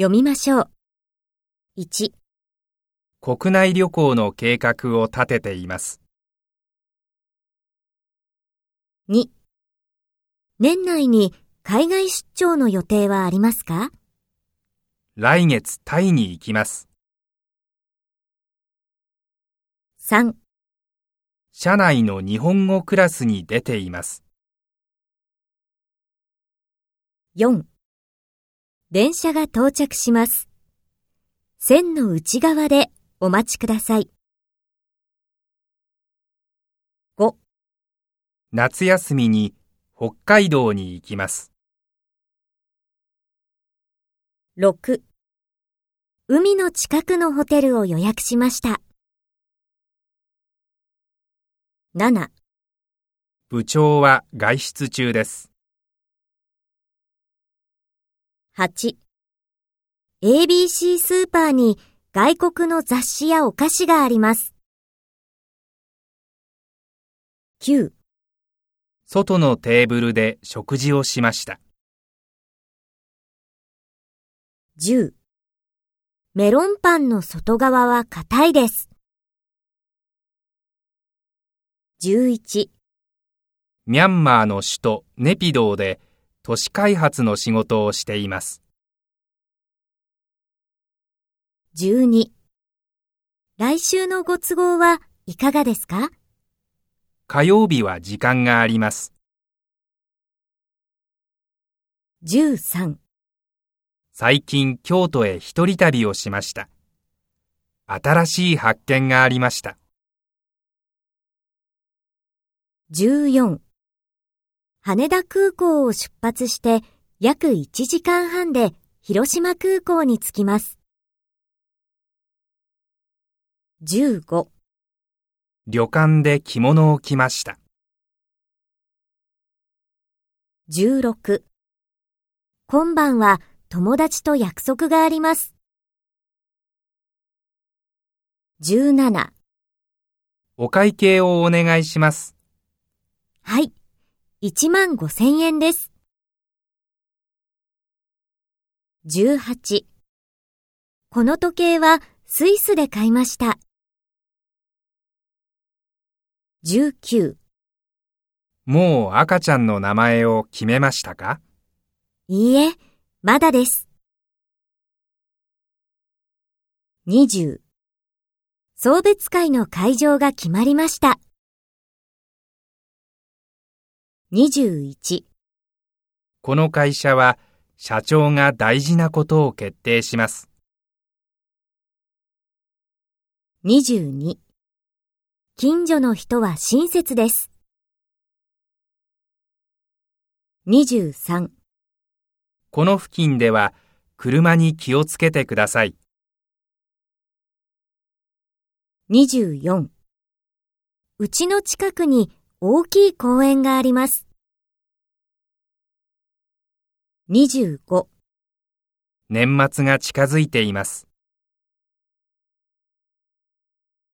読みましょう。1、国内旅行の計画を立てています。2、年内に海外出張の予定はありますか？来月タイに行きます。?3、社内の日本語クラスに出ています。4電車が到着します。線の内側でお待ちください。5夏休みに北海道に行きます。6海の近くのホテルを予約しました。7部長は外出中です。8 ABC スーパーに外国の雑誌やお菓子があります。9外のテーブルで食事をしました。10メロンパンの外側は硬いです。11ミャンマーの首都ネピドーで都市開発の仕事をしています。12来週のご都合はいかがですか？火曜日は時間があります。?13 最近京都へ一人旅をしました。新しい発見がありました。14羽田空港を出発して約1時間半で広島空港に着きます。15旅館で着物を着ました。16今晩は友達と約束があります。17お会計をお願いします。はい。1万5千円です。18この時計はスイスで買いました。19もう赤ちゃんの名前を決めましたか？いいえ、まだです。20送別会の会場が決まりました。21この会社は社長が大事なことを決定します。22近所の人は親切です。23この付近では車に気をつけてください。24うちの近くに大きい公園があります。25年末が近づいています。